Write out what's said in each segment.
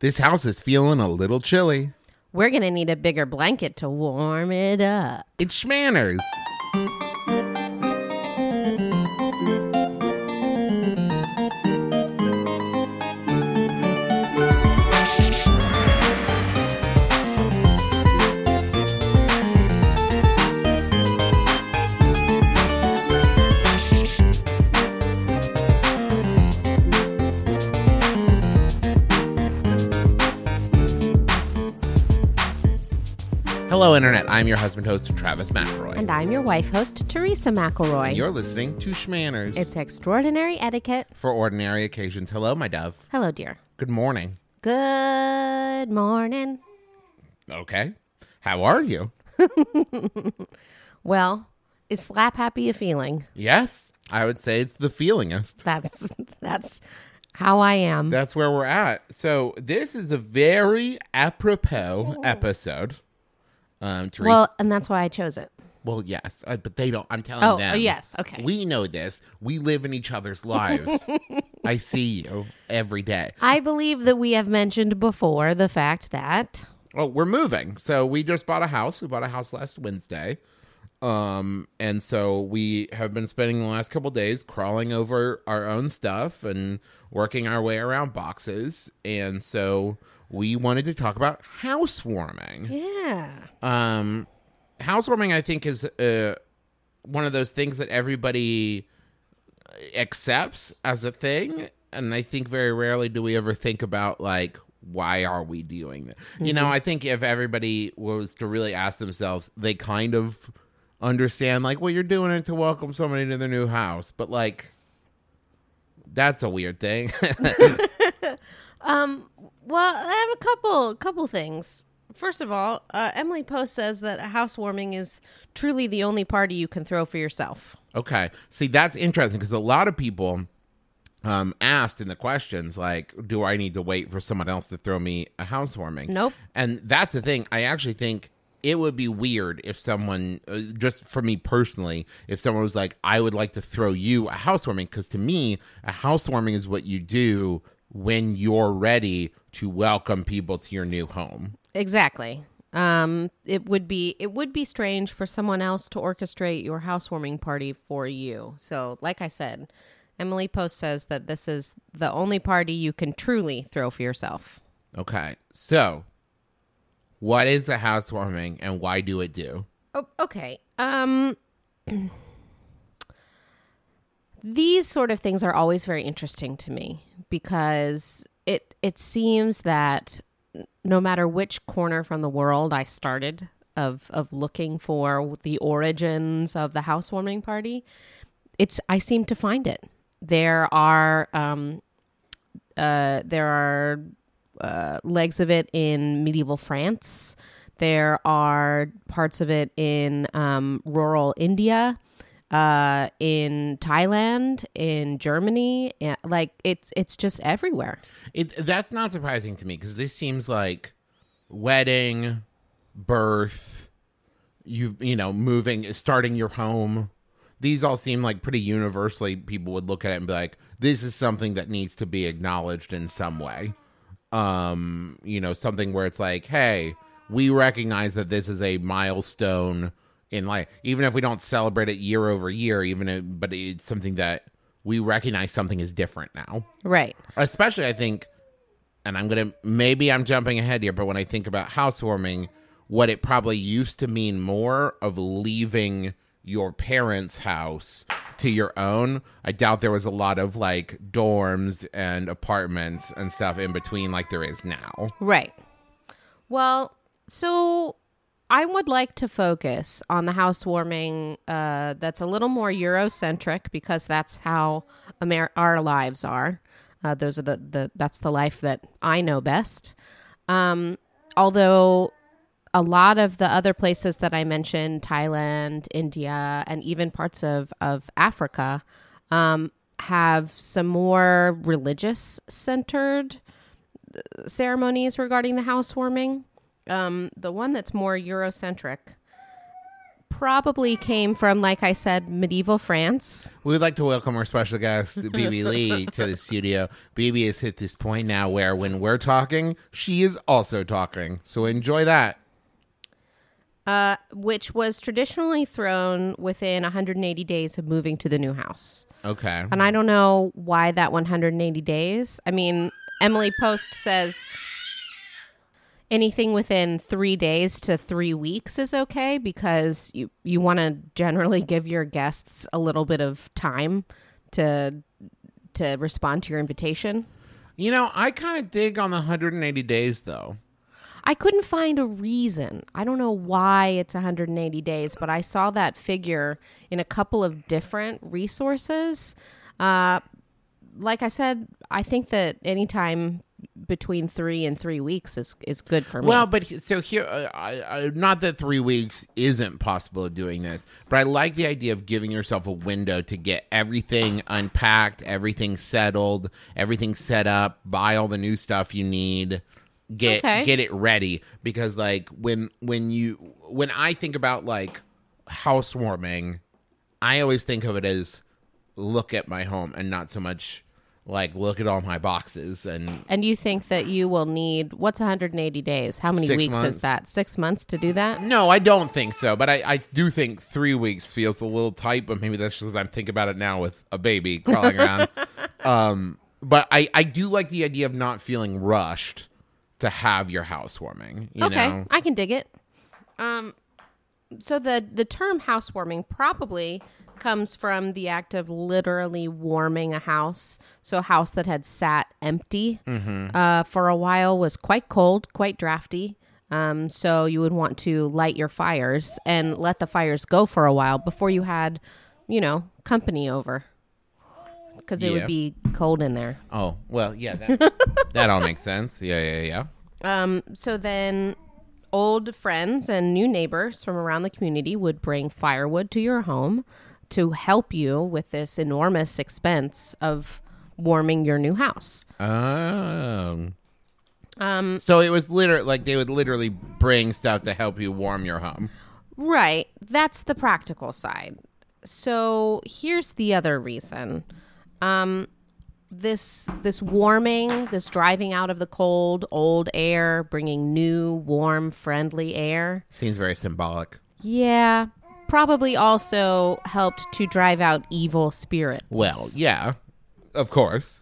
This house is feeling a little chilly. We're going to need a bigger blanket to warm it up. It's Schmanners. Hello, Internet. I'm your husband host, Travis McElroy. And I'm your wife host, Teresa McElroy. You're listening to Schmanners. It's extraordinary etiquette. for ordinary occasions. Hello, my dove. Hello, dear. Good morning. Good morning. Okay. How are you? Well, is slap happy a feeling? Yes, I would say it's the feelingest. That's that's how I am. That's where we're at. So this is a very apropos oh. episode. Um, Teresa. well, and that's why I chose it. Well, yes, uh, but they don't. I'm telling Oh, them. oh, yes, okay. We know this. We live in each other's lives. I see you every day. I believe that we have mentioned before the fact that Oh, we're moving. So we just bought a house. We bought a house last Wednesday. Um, and so we have been spending the last couple days crawling over our own stuff and working our way around boxes. And so we wanted to talk about housewarming. yeah. Um, housewarming, I think, is uh, one of those things that everybody accepts as a thing. And I think very rarely do we ever think about, like, why are we doing that? You know, I think if everybody was to really ask themselves, they kind of understand, like, well, you're doing it to welcome somebody to their new house. But, like, that's a weird thing. Um well, I have a couple couple things. First of all, uh, Emily Post says that a housewarming is truly the only party you can throw for yourself. Okay. See, that's interesting because a lot of people um, asked in the questions, like, do I need to wait for someone else to throw me a housewarming? Nope. And that's the thing. I actually think it would be weird if someone, uh, just for me personally, if someone was like, I would like to throw you a housewarming. Because to me, a housewarming is what you do when you're ready to welcome people to your new home. Exactly. Um, it would be it would be strange for someone else to orchestrate your housewarming party for you. So, like I said, Emily Post says that this is the only party you can truly throw for yourself. Okay. So, what is a housewarming and why do it do? Oh, okay. Um these sort of things are always very interesting to me because it it seems that no matter which corner from the world I started of of looking for the origins of the housewarming party, it's I seem to find it. There are um uh there are uh, legs of it in medieval France. There are parts of it in um, rural India, uh, in Thailand, in Germany. Yeah, Like it's it's just everywhere. It that's not surprising to me because this seems like wedding, birth, you you know, moving, starting your home. These all seem like pretty universally people would look at it and be like, this is something that needs to be acknowledged in some way. Um, you know, something where it's like, hey, we recognize that this is a milestone in life, even if we don't celebrate it year over year, even if, but it's something that we recognize something is different now Right. especially I think, and I'm gonna maybe I'm jumping ahead here, but when I think about housewarming, what it probably used to mean more of leaving your parents' house to your own. I doubt there was a lot of like dorms and apartments and stuff in between like there is now. Right. Well, so I would like to focus on the housewarming uh, that's a little more Eurocentric because that's how Amer- our lives are. Uh, those are the, the that's the life that I know best. Um, although a lot of the other places that I mentioned, Thailand, India, and even parts of, of Africa, um, have some more religious centered ceremonies regarding the housewarming. Um, the one that's more Eurocentric probably came from, like I said, medieval France. We would like to welcome our special guest, BB Lee, to the studio. BB has hit this point now where when we're talking, she is also talking. So enjoy that. Uh, which was traditionally thrown within 180 days of moving to the new house. Okay. And I don't know why that 180 days. I mean, Emily Post says anything within three days to three weeks is okay because you, you want to generally give your guests a little bit of time to to respond to your invitation. You know, I kind of dig on the 180 days, though. I couldn't find a reason. I don't know why it's 180 days, but I saw that figure in a couple of different resources. Uh, like I said, I think that anytime between three and three weeks is is good for me. Well, but so here, uh, I, I, not that three weeks isn't possible of doing this, but I like the idea of giving yourself a window to get everything unpacked, everything settled, everything set up, buy all the new stuff you need, get Okay. get it ready. Because like when when you when I think about like housewarming, I always think of it as look at my home and not so much like look at all my boxes and and you think that you will need what's 180 days? How many weeks months. is that? Six months to do that? No, I don't think so. But I, I do think three weeks feels a little tight. But maybe that's just because I'm thinking about it now with a baby crawling around. um, but I, I do like the idea of not feeling rushed to have your housewarming. You okay, know, I can dig it. Um, so the the term housewarming probably comes from the act of literally warming a house. So a house that had sat empty uh, for a while was quite cold, quite drafty. Um, so you would want to light your fires and let the fires go for a while before you had, you know, company over. Because it Yeah. would be cold in there. Oh well, yeah, that, that all makes sense. Yeah, yeah, yeah. Um, so then old friends and new neighbors from around the community would bring firewood to your home to help you with this enormous expense of warming your new house. Um. Um, So it was literally like they would literally bring stuff to help you warm your home. right. That's the practical side. So here's the other reason. Um, this this warming, this driving out of the cold, old air, bringing new, warm, friendly air. Seems very symbolic. Yeah, probably also helped to drive out evil spirits. Well, yeah, of course,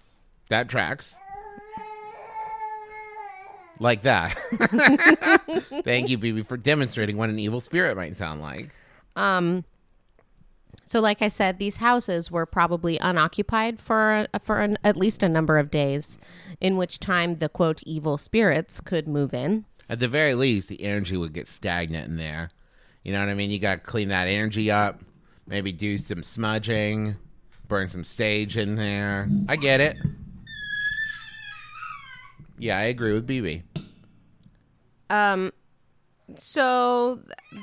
that tracks. Like that. Thank you, BB, for demonstrating what an evil spirit might sound like. um, so like I said, these houses were probably unoccupied for for an, at least a number of days, in which time the quote evil spirits could move in. At the very least, the energy would get stagnant in there. You know what I mean? You got to clean that energy up, maybe do some smudging, burn some stage in there. I get it. Yeah, I agree with BB. Um, so th-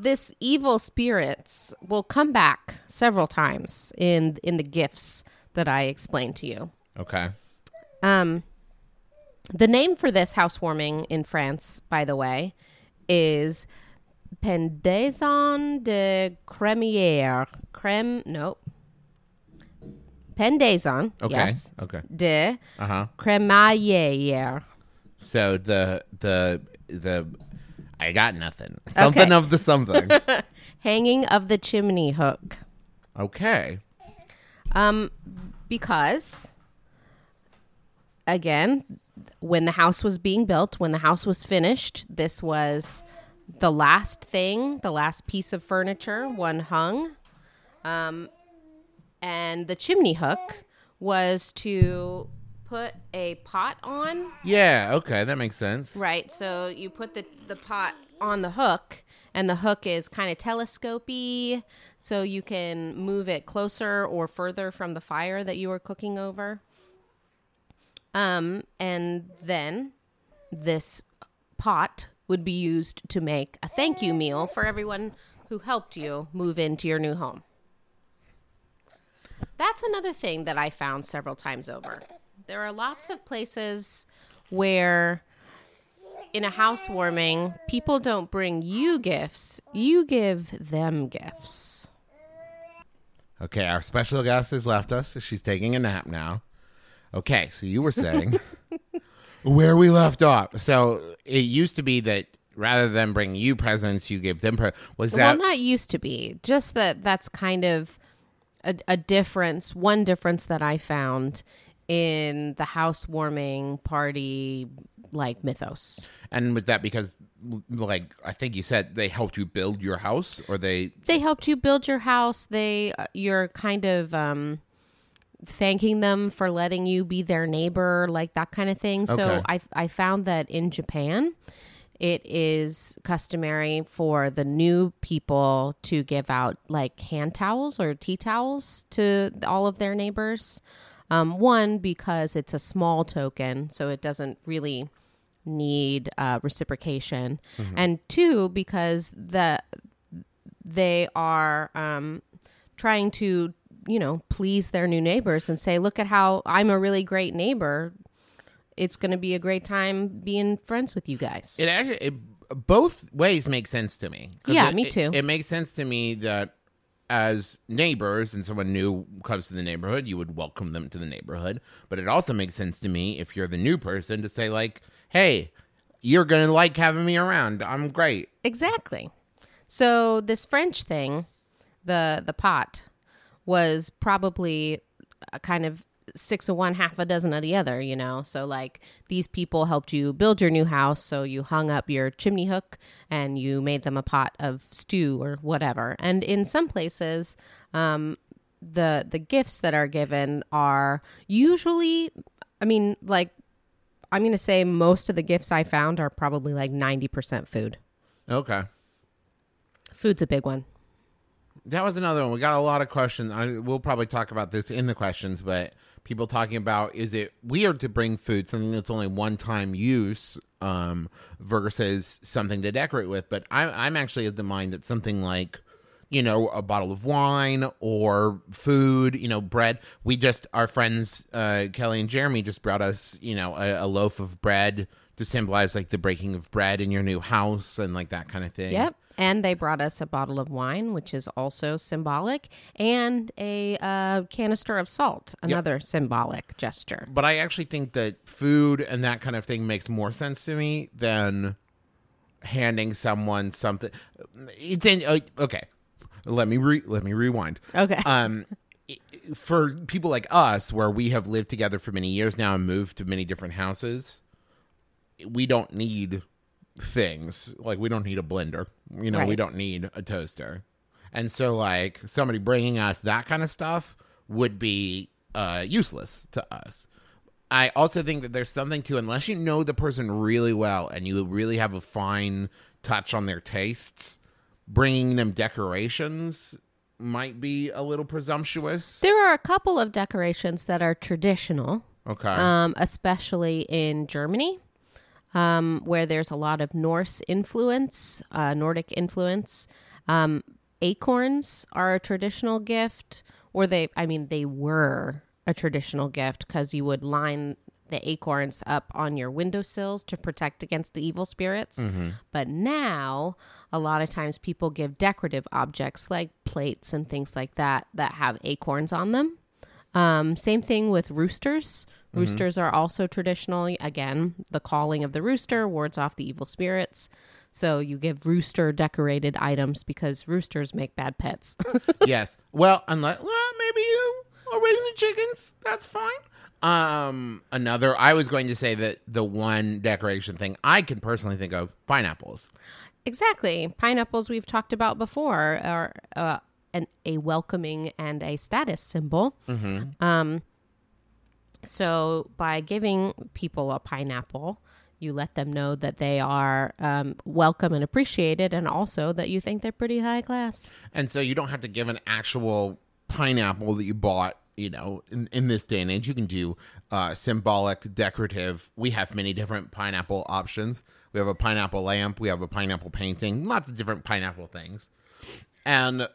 this evil spirits will come back several times in in the gifts that I explained to you. Okay. Um, the name for this housewarming in France, by the way, is Pendaison de Crémière. Creme, no. Pendaison, Okay. yes, Okay. de Uh huh. Crémaillère. So the the the I got nothing. Something Okay. of the something. Hanging of the chimney hook. okay. Um, because again, when the house was being built, when the house was finished, this was the last thing, the last piece of furniture one hung. Um, and the chimney hook was to put a pot on Yeah, okay, that makes sense. Right. So you put the the pot on the hook, and the hook is kind of telescopy, so you can move it closer or further from the fire that you were cooking over. Um, and then this pot would be used to make a thank you meal for everyone who helped you move into your new home. That's another thing that I found several times over. There are lots of places where in a housewarming, people don't bring you gifts, you give them gifts. Okay, our special guest has left us. She's taking a nap now. Okay, so you were saying where we left off. So it used to be that rather than bring you presents, you give them. presents. was that well, not used to be. Just that that's kind of a, a difference. One difference that I found in the housewarming party like mythos. and was that because like I think you said they helped you build your house or they They helped you build your house. They uh, you're kind of um thanking them for letting you be their neighbor, like that kind of thing. So I I found that in Japan it is customary for the new people to give out like hand towels or tea towels to all of their neighbors. Um, one because it's a small token, so it doesn't really need uh, reciprocation, and two because the they are um, trying to you know please their new neighbors and say look at how i'm a really great neighbor it's going to be a great time being friends with you guys it actually it, both ways make sense to me. Yeah, it- me it- too. it, makes sense to me that as neighbors and someone new comes to the neighborhood you would welcome them to the neighborhood. But it also makes sense to me if you're the new person to say like hey you're gonna like having me around. I'm great. Exactly. So this french thing the the pot was probably a kind of six of one half a dozen of the other you know? So like these people helped you build your new house so you hung up your chimney hook and you made them a pot of stew or whatever. And in some places um the the gifts that are given are usually i mean like i'm gonna say most of the gifts i found are probably like 90% food. Okay. Food's a big one. That was another one. We got a lot of questions. I, we'll probably talk about this in the questions, but people talking about is it weird to bring food, something that's only one time use, um, versus something to decorate with. But I'm I'm actually of the mind that something like, you know, a bottle of wine or food, you know, bread. We just our friends uh, Kelly and Jeremy just brought us, you know, a, a loaf of bread to symbolize like the breaking of bread in your new house and like that kind of thing. Yep. And they brought us a bottle of wine, which is also symbolic, and a uh, canister of salt, another symbolic gesture. but I actually think that food and that kind of thing makes more sense to me than handing someone something. It's in uh, okay. Let me re, let me rewind. Okay. Um, for people like us, where we have lived together for many years now and moved to many different houses, we don't need things like we don't need a blender. You know, we don't need a toaster. And so, like somebody bringing us that kind of stuff would be uh, useless to us. I also think that there's something to unless you know the person really well and you really have a fine touch on their tastes, bringing them decorations might be a little presumptuous. there are a couple of decorations that are traditional, Okay. um, especially in Germany, um, where there's a lot of Norse influence, uh, Nordic influence. Um, acorns are a traditional gift, or they, I mean, they were a traditional gift because you would line the acorns up on your windowsills to protect against the evil spirits. But now, a lot of times people give decorative objects like plates and things like that that have acorns on them. Um, same thing with roosters. Roosters are also traditional. Again, the calling of the rooster wards off the evil spirits. So you give rooster decorated items because roosters make bad pets. yes. Well, unless well, maybe you are raising chickens. That's fine. Um, another. I was going to say that the one decoration thing I can personally think of pineapples. exactly. Pineapples we've talked about before are uh, an, a welcoming and a status symbol. Mhm. Um, so by giving people a pineapple, you let them know that they are um, welcome and appreciated, and also that you think they're pretty high class. And so you don't have to give an actual pineapple that you bought, you know, in, in this day and age. You can do uh, symbolic, decorative. We have many different pineapple options. We have a pineapple lamp, we have a pineapple painting, lots of different pineapple things. And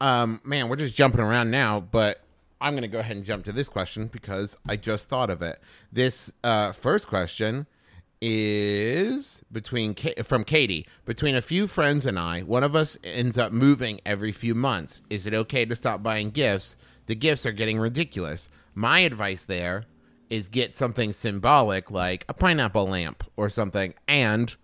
um, man, we're just jumping around now, but I'm going to go ahead and jump to this question because I just thought of it. This uh, first question is between from Katie. Between a few friends and I, one of us ends up moving every few months. Is it okay to stop buying gifts? The gifts are getting ridiculous. My advice there is get something symbolic like a pineapple lamp or something and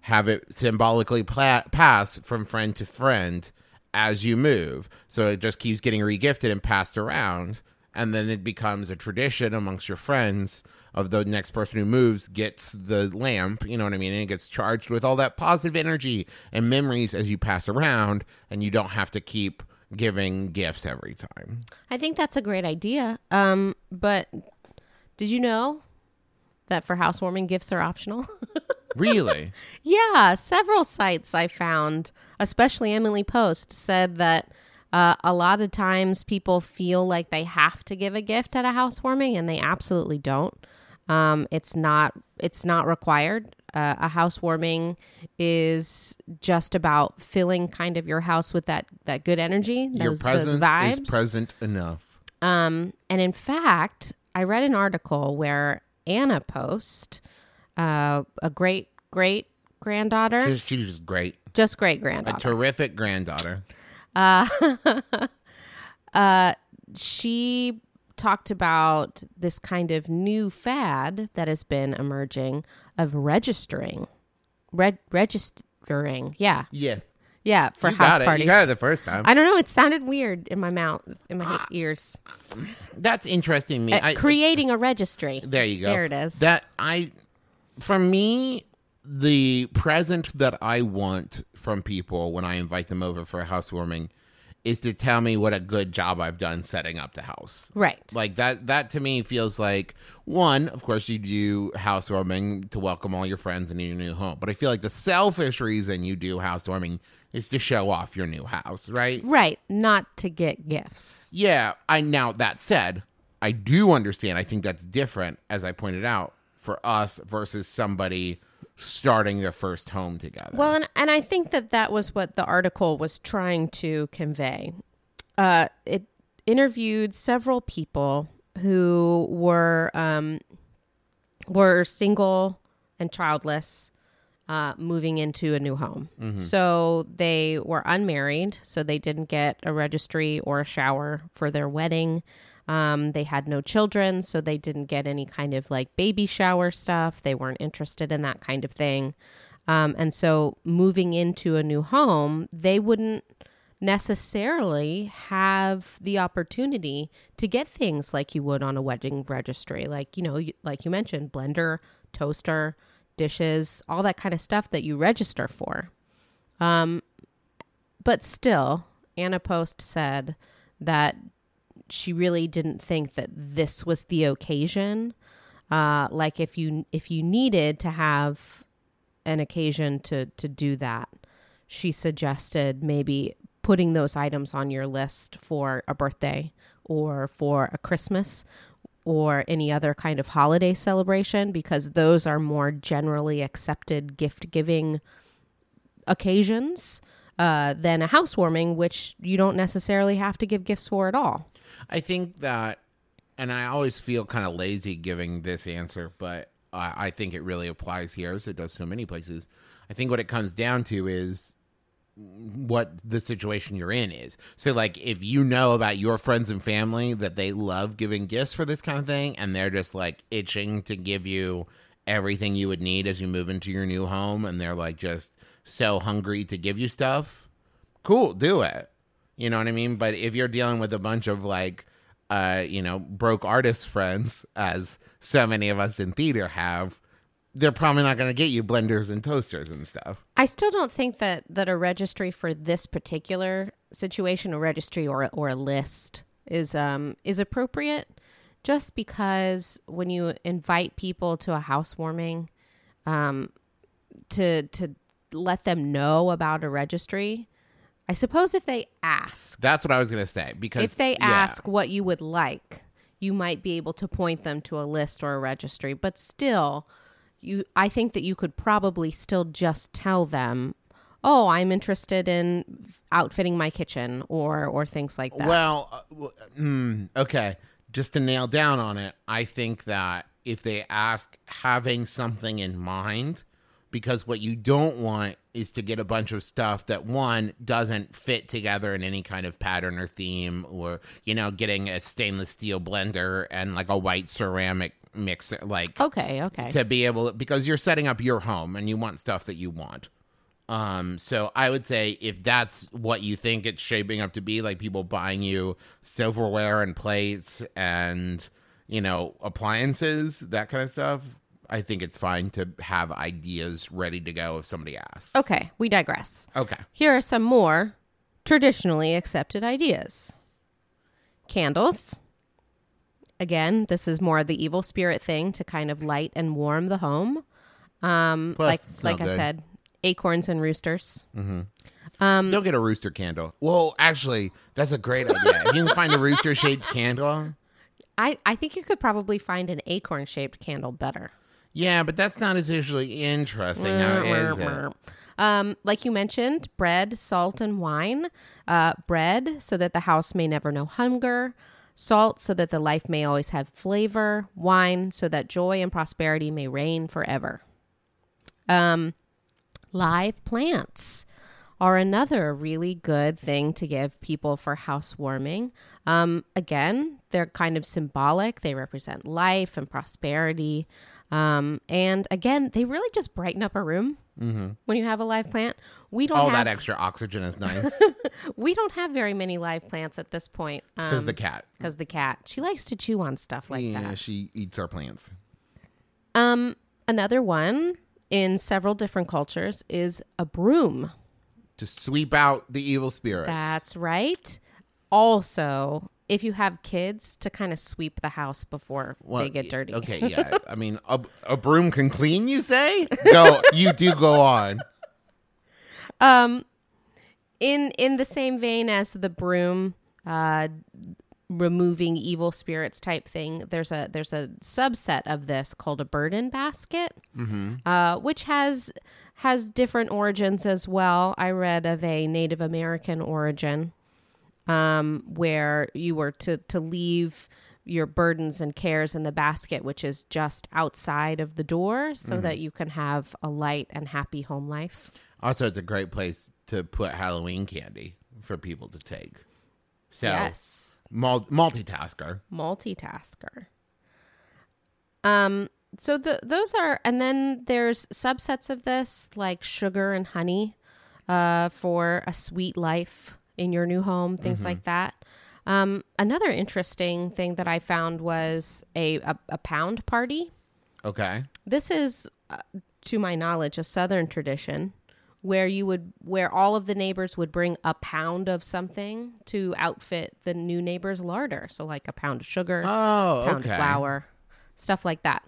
have it symbolically pla- pass from friend to friend as you move. So it just keeps getting regifted and passed around. And then it becomes a tradition amongst your friends of the next person who moves gets the lamp, you know what I mean? And it gets charged with all that positive energy and memories as you pass around, and you don't have to keep giving gifts every time. I think that's a great idea. Um, but did you know that for housewarming gifts are optional? Really? yeah, several sites I found, especially Emily Post, said that uh, a lot of times people feel like they have to give a gift at a housewarming, and they absolutely don't. Um, it's not. It's not required. Uh, a housewarming is just about filling kind of your house with that that good energy. your presence those is present enough. Um, and in fact, I read an article where Anna Post, uh, a great great granddaughter, She's, she's just great. just great granddaughter. A terrific granddaughter, terrific granddaughter. she talked about this kind of new fad that has been emerging of registering, Reg- registering, yeah, Yeah. yeah, for You house parties. You got it the first time. I don't know. It sounded weird in my mouth, in my Ah. ears. That's interesting. Me, Uh, I, creating a registry. there you go. There it is. That I, for me, the present that I want from people when I invite them over for a housewarming is to tell me what a good job I've done setting up the house. right. Like that that to me feels like one, of course you do housewarming to welcome all your friends into your new home. But I feel like the selfish reason you do housewarming is to show off your new house, right? Right, not to get gifts. Yeah, I now that said, I do understand. I think that's different as I pointed out for us versus somebody starting their first home together. Well, and, and I think that that was what the article was trying to convey. Uh, it interviewed several people who were um, were single and childless, uh, moving into a new home. So they were unmarried, so they didn't get a registry or a shower for their wedding. Um, they had no children, so they didn't get any kind of like baby shower stuff. They weren't interested in that kind of thing. Um, and so moving into a new home, they wouldn't necessarily have the opportunity to get things like you would on a wedding registry. Like, you know, like you mentioned, blender, toaster, dishes, all that kind of stuff that you register for. Um, but still, Anna Post said that she really didn't think that this was the occasion. Uh, like if you if you needed to have an occasion to to do that, she suggested maybe putting those items on your list for a birthday or for a Christmas or any other kind of holiday celebration because those are more generally accepted gift giving occasions uh, than a housewarming, which you don't necessarily have to give gifts for at all. I think that, and I always feel kind of lazy giving this answer, but I, think it really applies here as it does so many places. I think what it comes down to is what the situation you're in is. So, like, if you know about your friends and family that they love giving gifts for this kind of thing, and they're just like itching to give you everything you would need as you move into your new home, and they're like just so hungry to give you stuff, cool, do it. You know what I mean? But if you're dealing with a bunch of like, uh, you know, broke artist friends, as so many of us in theater have, they're probably not going to get you blenders and toasters and stuff. I still don't think that that a registry for this particular situation, a registry or or a list is um is appropriate. Just because when you invite people to a housewarming, um, to to let them know about a registry, I suppose if they ask, That's what I was going to say because if they yeah. ask what you would like, you might be able to point them to a list or a registry. But still, you I think that you could probably still just tell them, "Oh, I'm interested in outfitting my kitchen," or or things like that. Well, uh, mm, okay. Just to nail down on it, I think that if they ask having something in mind because what you don't want is to get a bunch of stuff that one doesn't fit together in any kind of pattern or theme or you know getting a stainless steel blender and like a white ceramic mixer like Okay, okay. to be able to, because you're setting up your home and you want stuff that you want. Um, so I would say if that's what you think it's shaping up to be, like people buying you silverware and plates and you know appliances, that kind of stuff, I think it's fine to have ideas ready to go if somebody asks. Okay, we digress. Okay. Here are some more traditionally accepted ideas candles. Again, this is more of the evil spirit thing to kind of light and warm the home. Um, Plus, like like I said, acorns and roosters. um Don't get a rooster candle. Well, actually, that's a great idea. if you can find a rooster shaped candle. I, I think you could probably find an acorn shaped candle better. Yeah, but that's not as visually interesting now, is it? Um, like you mentioned, bread, salt, and wine. Uh, bread, so that the house may never know hunger. Salt, so that the life may always have flavor. Wine, so that joy and prosperity may reign forever. Um, live plants are another really good thing to give people for housewarming. Um, again, they're kind of symbolic. They represent life and prosperity. Um, and again, they really just brighten up a room when you have a live plant. We don't All have that extra oxygen is nice we don't have very many live plants at this point because um, the cat. because the cat she likes to chew on stuff like yeah, that. she eats our plants. Um, another one in several different cultures is a broom. To sweep out the evil spirits. That's right. Also, if you have kids, to kind of sweep the house before Well, they get dirty. Okay, yeah. I mean, a, a broom can clean. You say? Go. you do go on. Um, in in the same vein as the broom, uh, removing evil spirits type thing. There's a there's a subset of this called a burden basket, uh, which has has different origins as well. I read of a Native American origin, um, where you were to to leave your burdens and cares in the basket, which is just outside of the door, so that you can have a light and happy home life. Also, it's a great place to put Halloween candy for people to take. So, Yes. mul- multitasker. multitasker. Um so the those are and then there's subsets of this like sugar and honey uh for a sweet life in your new home, things like that. Um another interesting thing that I found was a a, a pound party. Okay. This is uh, to my knowledge a southern tradition where you would where all of the neighbors would bring a pound of something to outfit the new neighbor's larder. So like a pound of sugar, Oh, pound okay. of flour, stuff like that.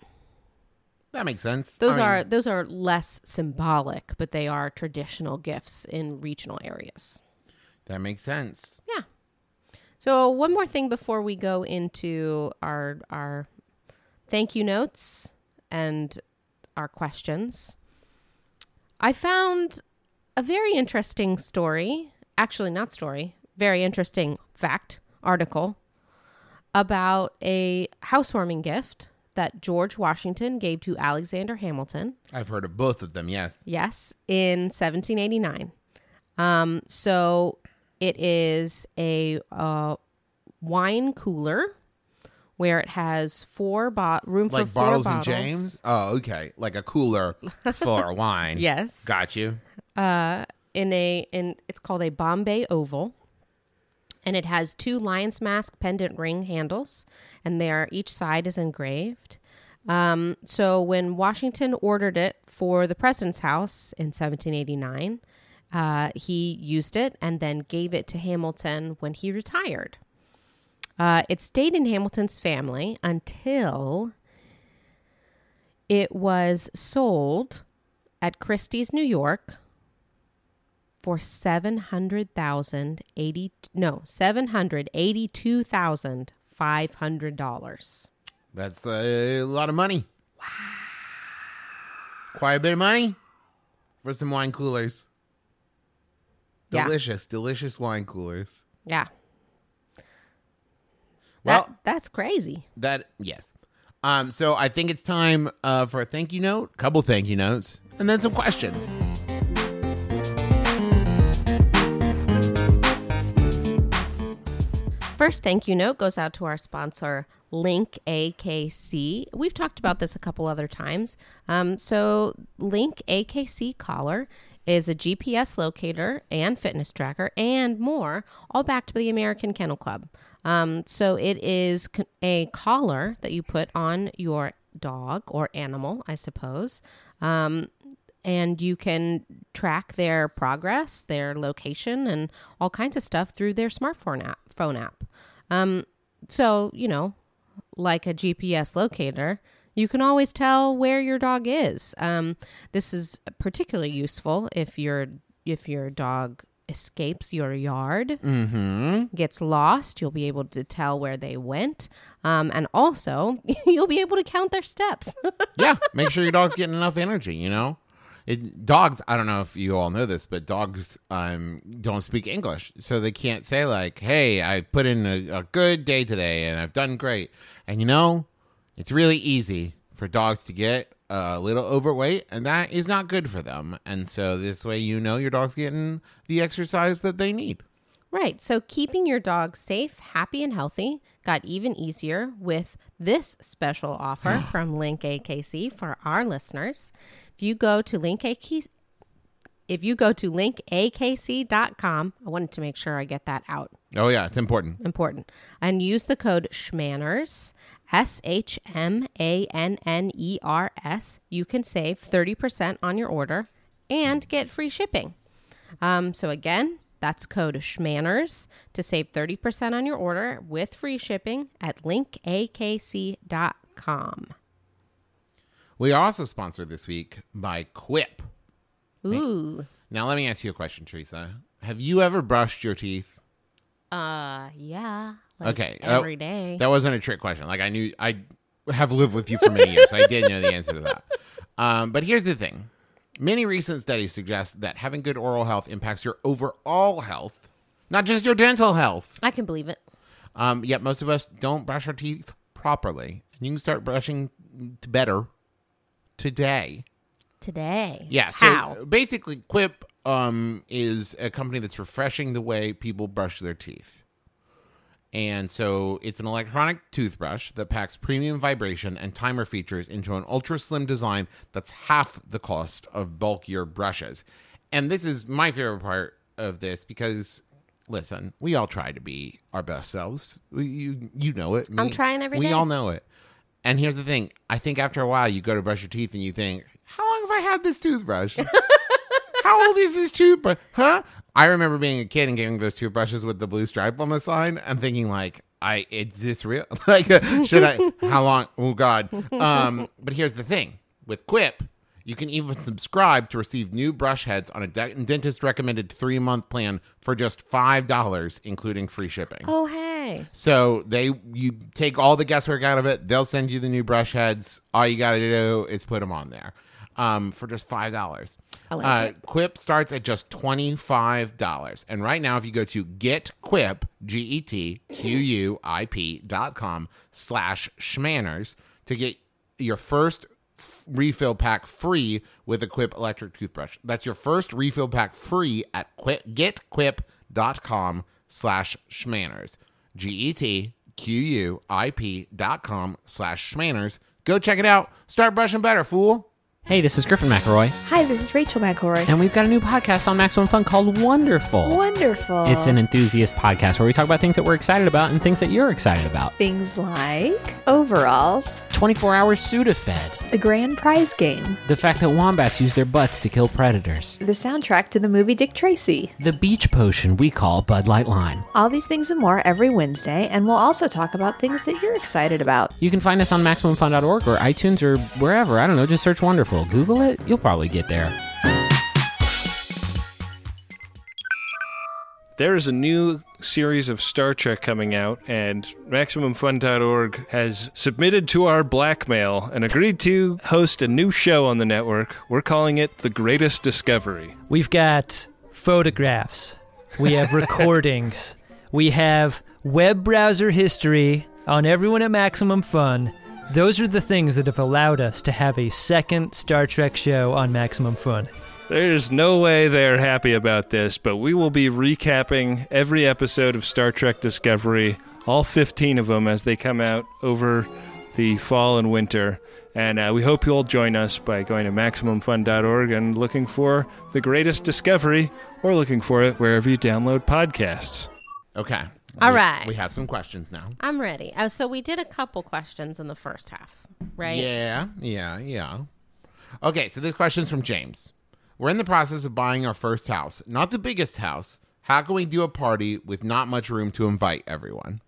That makes sense. Those I mean, are those are less symbolic, but they are traditional gifts in regional areas. That makes sense. Yeah. So one more thing before we go into our our thank you notes and our questions. I found a very interesting story, actually not story, very interesting fact article about a housewarming gift that George Washington gave to Alexander Hamilton. I've heard of both of them. Yes. Yes, in 1789. Um, so it is a uh, wine cooler where it has four bot room Like for four bottles bottles. and James. Oh, okay. Like a cooler for wine. Yes. Got you. Uh, in a in it's called a bombé oval. And it has two lion's mask pendant ring handles, and they are each side is engraved. Um, so when Washington ordered it for the president's house in 1789, uh, he used it and then gave it to Hamilton when he retired. Uh, it stayed in Hamilton's family until it was sold at Christie's, New York, for seven hundred thousand eighty no seven hundred eighty two thousand five hundred dollars. That's a lot of money. Wow. Quite a bit of money for some wine coolers. Yeah. Delicious, delicious wine coolers. Yeah, Well, that that's crazy. that yes. Um, so I think it's time uh, for a thank you note, couple thank you notes, and then some questions. First thank you note goes out to our sponsor, Link AKC. We've talked about this a couple other times. Um, so, Link AKC Collar is a GPS locator and fitness tracker and more, all backed by the American Kennel Club. Um, so, it is a collar that you put on your dog or animal, I suppose. Um, and you can track their progress, their location, and all kinds of stuff through their smartphone app. Phone app. Um, so you know, like a GPS locator, you can always tell where your dog is. Um, this is particularly useful if your if your dog escapes your yard, Mm-hmm. gets lost. You'll be able to tell where they went, um, and also you'll be able to count their steps. yeah, make sure your dog's getting enough energy. You know, it, dogs. I don't know if you all know this, but dogs um don't speak English, so they can't say like, "Hey, I put in a, a good day today and I've done great." And you know, it's really easy for dogs to get a little overweight, and that is not good for them. And so this way, you know, your dog's getting the exercise that they need. Right. So keeping your dog safe, happy, and healthy got even easier with this special offer from Link AKC for our listeners. If you go to Link AKC, if you go to linkakc.com, I wanted to make sure I get that out. Oh yeah, it's important. Important. And use the code SHMANNERS, S H M A N N E R S. You can save 30% on your order and get free shipping. Um, so again, that's code SHMANNERS to save 30% on your order with free shipping at linkakc.com. We are also sponsored this week by Quip. Ooh. Now, let me ask you a question, Teresa. Have you ever brushed your teeth? Uh, yeah. Like Okay, uh, Every day. That wasn't a trick question. Like I knew I have lived with you for many years. I did know the answer to that. Um, but here's the thing: many recent studies suggest that having good oral health impacts your overall health, not just your dental health. I can believe it. Um, yet most of us don't brush our teeth properly. And you can start brushing better today. Today. Yeah. So How? basically, Quip um, is a company that's refreshing the way people brush their teeth. And so it's an electronic toothbrush that packs premium vibration and timer features into an ultra slim design that's half the cost of bulkier brushes. And this is my favorite part of this because listen, we all try to be our best selves. We- You you know it. I'm trying every we day. all know it. And here's the thing. I think after a while you go to brush your teeth and you think, how long have I had this toothbrush? How old is this toothbrush? Huh? I remember being a kid and getting those toothbrushes with the blue stripe on the side and thinking like, I is this real? like, should I? How long? Oh God. Um, but here's the thing: with Quip, you can even subscribe to receive new brush heads on a de- dentist recommended three month plan for just five dollars, including free shipping. Oh, hey. So they you take all the guesswork out of it. They'll send you the new brush heads. All you got to do is put them on there um, for just five dollars. Like uh, it. Quip starts at just twenty five dollars, and right now, if you go to getquip g e t q u i p dot com slash schmanners to get your first f- refill pack free with a Quip electric toothbrush. That's your first refill pack free at quip, getquip.com slash schmanners. G E T Q U I P dot com slash schmanners. Go check it out. Start brushing better, fool. Hey, this is Griffin McElroy, Hi, this is Rachel McElroy. and we've got a new podcast on Maximum Fun called Wonderful. Wonderful. It's an enthusiast podcast where we talk about things that we're excited about and things that you're excited about. things like overalls, 24 hours Sudafed, the grand prize game, the fact that wombats use their butts to kill predators, the soundtrack to the movie Dick Tracy. the beach potion we call Bud Light Lime. All these things and more every Wednesday, and we'll also talk about things that you're excited about. You can find us on MaximumFun.org or iTunes or wherever. I don't know, just search Wonderful. Google it, you'll probably get there. There is a new series of Star Trek coming out, and MaximumFun.org has submitted to our blackmail and agreed to host a new show on the network. We're calling it The Greatest Discovery. We've got photographs. We have recordings. We have web browser history on everyone at Maximum Fun. Those are the things that have allowed us to have a second Star Trek show on Maximum Fun. There's no way they're happy about this, but we will be recapping every episode of Star Trek Discovery, all 15 of them as they come out over the fall and winter. And uh, we hope you'll join us by going to MaximumFun.org and looking for the greatest discovery or looking for it wherever you download podcasts. Okay. All We- right. We have some questions now. I'm ready. Uh, so we did a couple questions in the first half, right? Yeah, yeah, yeah. Okay, so this question's from James. We're in the process of buying our first house, not the biggest house. How can we do a party with not much room to invite everyone?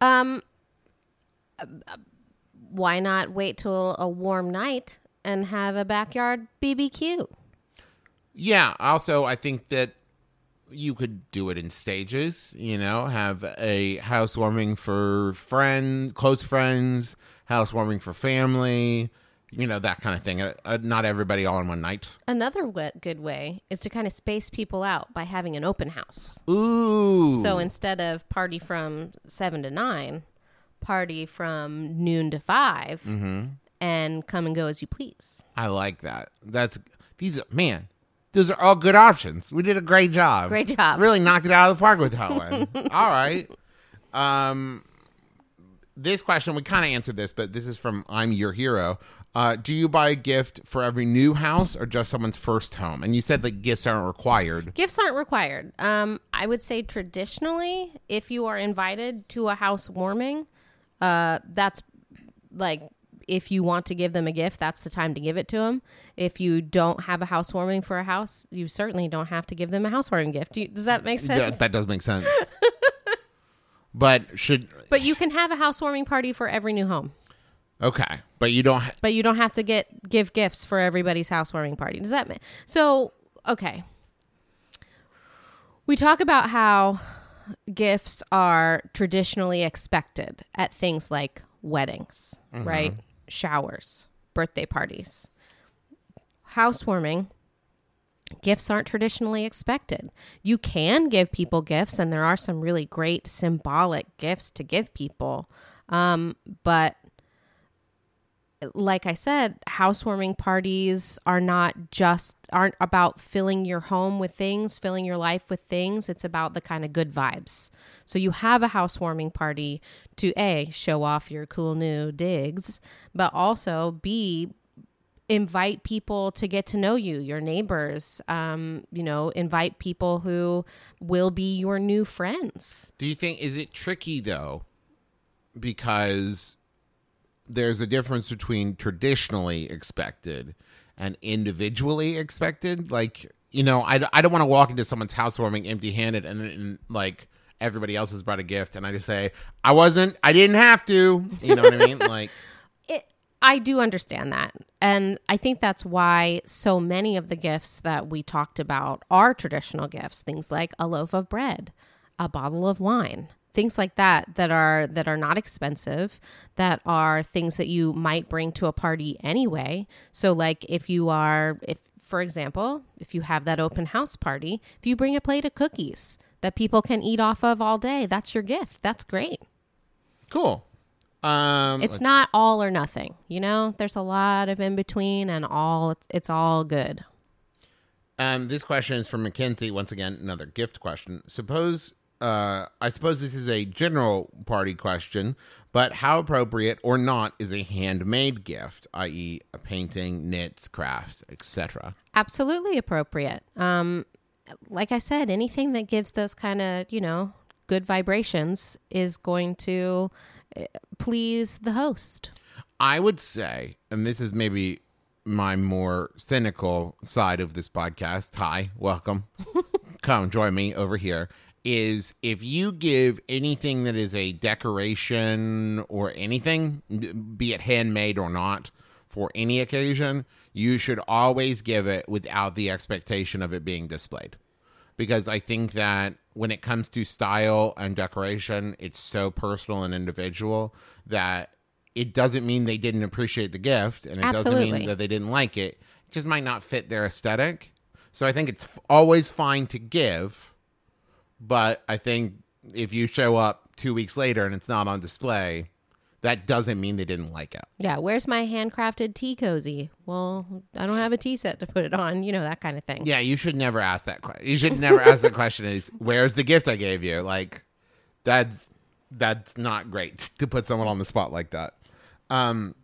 Um, uh, why not wait till a warm night and have a backyard BBQ? Yeah, also, I think that you could do it in stages, you know, have a housewarming for friend, close friends, housewarming for family, you know, that kind of thing. Uh, uh, not everybody all in one night. Another wa- good way is to kind of space people out by having an open house. Ooh. So instead of party from seven to nine, party from noon to 5 Mm-hmm. and come and go as you please. I like that. That's these are man. Those are all good options. We did a great job. Great job. Really knocked it out of the park with that one. all right. Um, this question we kind of answered this, but this is from I'm Your Hero. Uh, do you buy a gift for every new house or just someone's first home? And you said that gifts aren't required. Gifts aren't required. Um, I would say traditionally, if you are invited to a housewarming, uh, that's like if you want to give them a gift, that's the time to give it to them. If you don't have a housewarming for a house, you certainly don't have to give them a housewarming gift. Do you, does that make sense? That, that does make sense. but should but you can have a housewarming party for every new home. Okay, but you don't. Ha- but you don't have to get give gifts for everybody's housewarming party. Does that make so? Okay, we talk about how gifts are traditionally expected at things like weddings, right? Showers, birthday parties, housewarming. Gifts aren't traditionally expected. You can give people gifts, and there are some really great symbolic gifts to give people. Um, but like I said, housewarming parties are not just aren't about filling your home with things, filling your life with things. It's about the kind of good vibes. So you have a housewarming party to a show off your cool new digs, but also b invite people to get to know you, your neighbors. Um, you know, invite people who will be your new friends. Do you think is it tricky though? Because there's a difference between traditionally expected and individually expected. Like, you know, I, I don't want to walk into someone's housewarming empty handed and, and like everybody else has brought a gift and I just say, I wasn't, I didn't have to. You know what I mean? Like, it I do understand that. And I think that's why so many of the gifts that we talked about are traditional gifts, things like a loaf of bread, a bottle of wine, things like that that are that are not expensive, that are things that you might bring to a party anyway. So like if you are if for example, if you have that open house party, if you bring a plate of cookies that people can eat off of all day, that's your gift. That's great. cool. Um, It's not all or nothing, you know. There's a lot of in between, and all it's, it's all good. Um, this question is from Mackenzie. Once again, another gift question. Suppose, uh, I suppose this is a general party question, but how appropriate or not is a handmade gift, i.e., a painting, knits, crafts, etc. Absolutely appropriate. Um, like I said, anything that gives those kind of you know good vibrations is going to uh, please the host. I would say, and this is maybe my more cynical side of this podcast. Hi, welcome. Come join me over here. Is if you give anything that is a decoration or anything, be it handmade or not, for any occasion, you should always give it without the expectation of it being displayed. Because I think that when it comes to style and decoration, it's so personal and individual that it doesn't mean they didn't appreciate the gift and it doesn't mean that they didn't like it. It just might not fit their aesthetic. So I think it's always fine to give, but I think if you show up two weeks later and it's not on display, that doesn't mean they didn't like it. Yeah, where's my handcrafted tea cozy? Well, I don't have a tea set to put it on, you know, that kind of thing. Yeah, you should never ask that question. You should never ask the question is where's the gift I gave you? Like that's that's not great to put someone on the spot like that. Um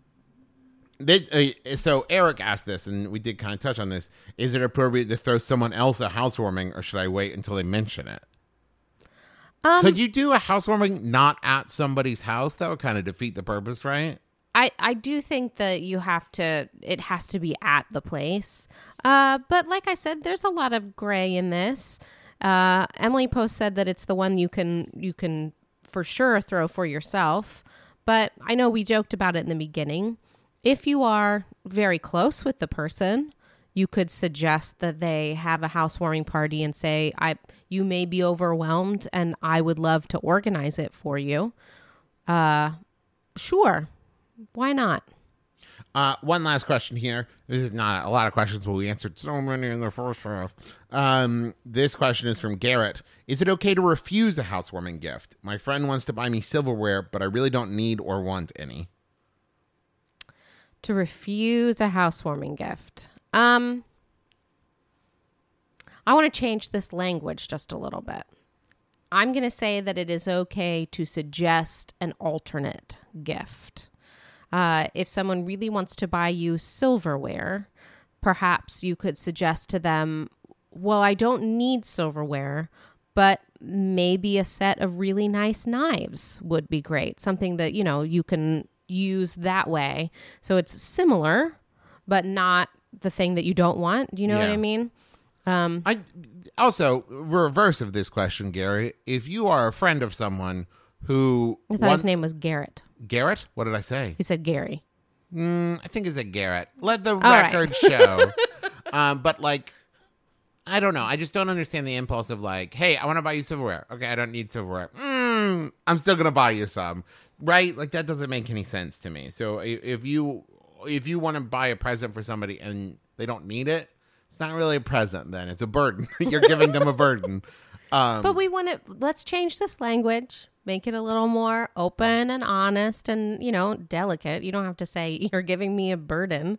this, uh, so Eric asked this, and we did kind of touch on this. Is it appropriate to throw someone else a housewarming, or should I wait until they mention it? Um, Could you do a housewarming not at somebody's house? That would kind of defeat the purpose, right? I, I do think that you have to it has to be at the place uh, but like i said there's a lot of gray in this uh, emily post said that it's the one you can you can for sure throw for yourself but i know we joked about it in the beginning if you are very close with the person you could suggest that they have a housewarming party and say i you may be overwhelmed and i would love to organize it for you uh sure why not? Uh, one last question here. This is not a lot of questions, but we answered so many in the first half. Um, this question is from Garrett. Is it okay to refuse a housewarming gift? My friend wants to buy me silverware, but I really don't need or want any. To refuse a housewarming gift. Um, I want to change this language just a little bit. I'm going to say that it is okay to suggest an alternate gift. Uh, if someone really wants to buy you silverware, perhaps you could suggest to them, well, I don't need silverware, but maybe a set of really nice knives would be great. Something that, you know, you can use that way. So it's similar, but not the thing that you don't want. Do you know what I mean? Um, I also reverse of this question, Gary. If you are a friend of someone who I thought his name was Garrett. Garrett, what did I say? You said Gary. Mm, I think it's a Garrett. Let the right. record show. um, but like, I don't know. I just don't understand the impulse of like, hey, I want to buy you silverware. Okay, I don't need silverware. Mm, I'm still gonna buy you some, right? Like that doesn't make any sense to me. So if you if you want to buy a present for somebody and they don't need it, it's not really a present. Then it's a burden. You're giving them a burden. Um, But we want to let's change this language, make it a little more open and honest and, you know, delicate. You don't have to say you're giving me a burden.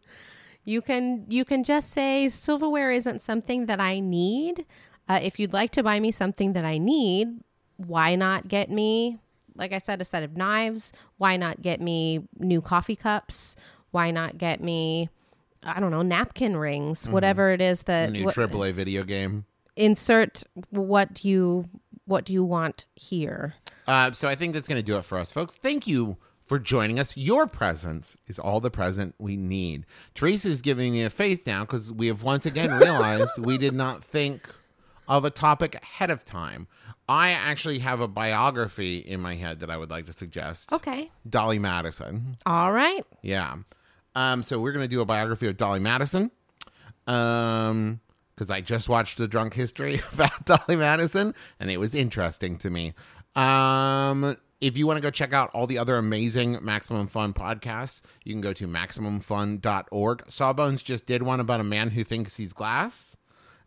You can you can just say silverware isn't something that I need. Uh, if you'd like to buy me something that I need, why not get me like I said a set of knives? Why not get me new coffee cups? Why not get me I don't know, napkin rings, whatever it is a that new what- AAA video game. insert what you what do you want here Uh, so I think that's going to do it for us, folks. Thank you for joining us. Your presence is all the present we need. Teresa is giving me a face down because we have once again realized we did not think of a topic ahead of time. I actually have a biography in my head that I would like to suggest. okay Dolly Madison. all right Yeah. Um, so we're gonna do a biography of Dolly Madison. Um, because I just watched the drunk history about Dolly Madison, and it was interesting to me. Um, if you want to go check out all the other amazing Maximum Fun podcasts, you can go to maximumfun.org. Sawbones just did one about a man who thinks he's glass.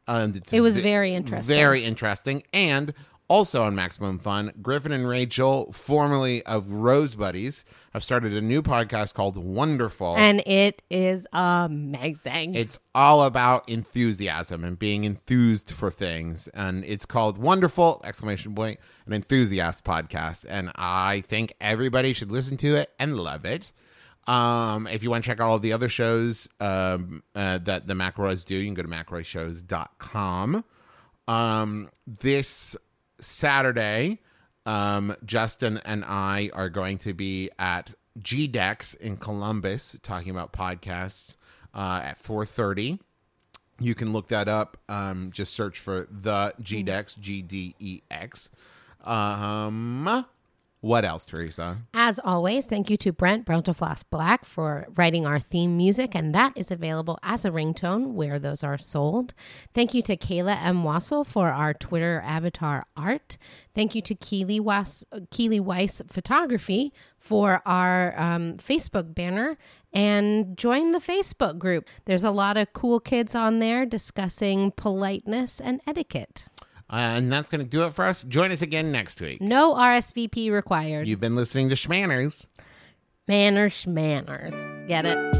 And it's It was ve- very interesting. Very interesting. And also on Maximum Fun, Griffin and Rachel, formerly of Rose Buddies, have started a new podcast called Wonderful. and it is amazing It's all about enthusiasm and being enthused for things. And it's called Wonderful, exclamation point, an enthusiast podcast. And I think everybody should listen to it and love it. Um, if you want to check out all the other shows um, uh, that the McElroys do, you can go to McElroyshows.com. Um, this Saturday, um, Justin and I are going to be at GDEX in Columbus talking about podcasts uh, at 4.30 you can look that up um, just search for the gdex g-d-e-x um, what else teresa As always, thank you to Brent Brontelfloss Black for writing our theme music, and that is available as a ringtone where those are sold. Thank you to Kayla M. Wasil for our Twitter avatar art. Thank you to Keely, Was- Keely Weiss Photography for our um, Facebook banner. And join the Facebook group. There's a lot of cool kids on there discussing politeness and etiquette. Uh, and that's going to do it for us join us again next week No RSVP required. you've been listening to Shmanners Manners, manners. Get it?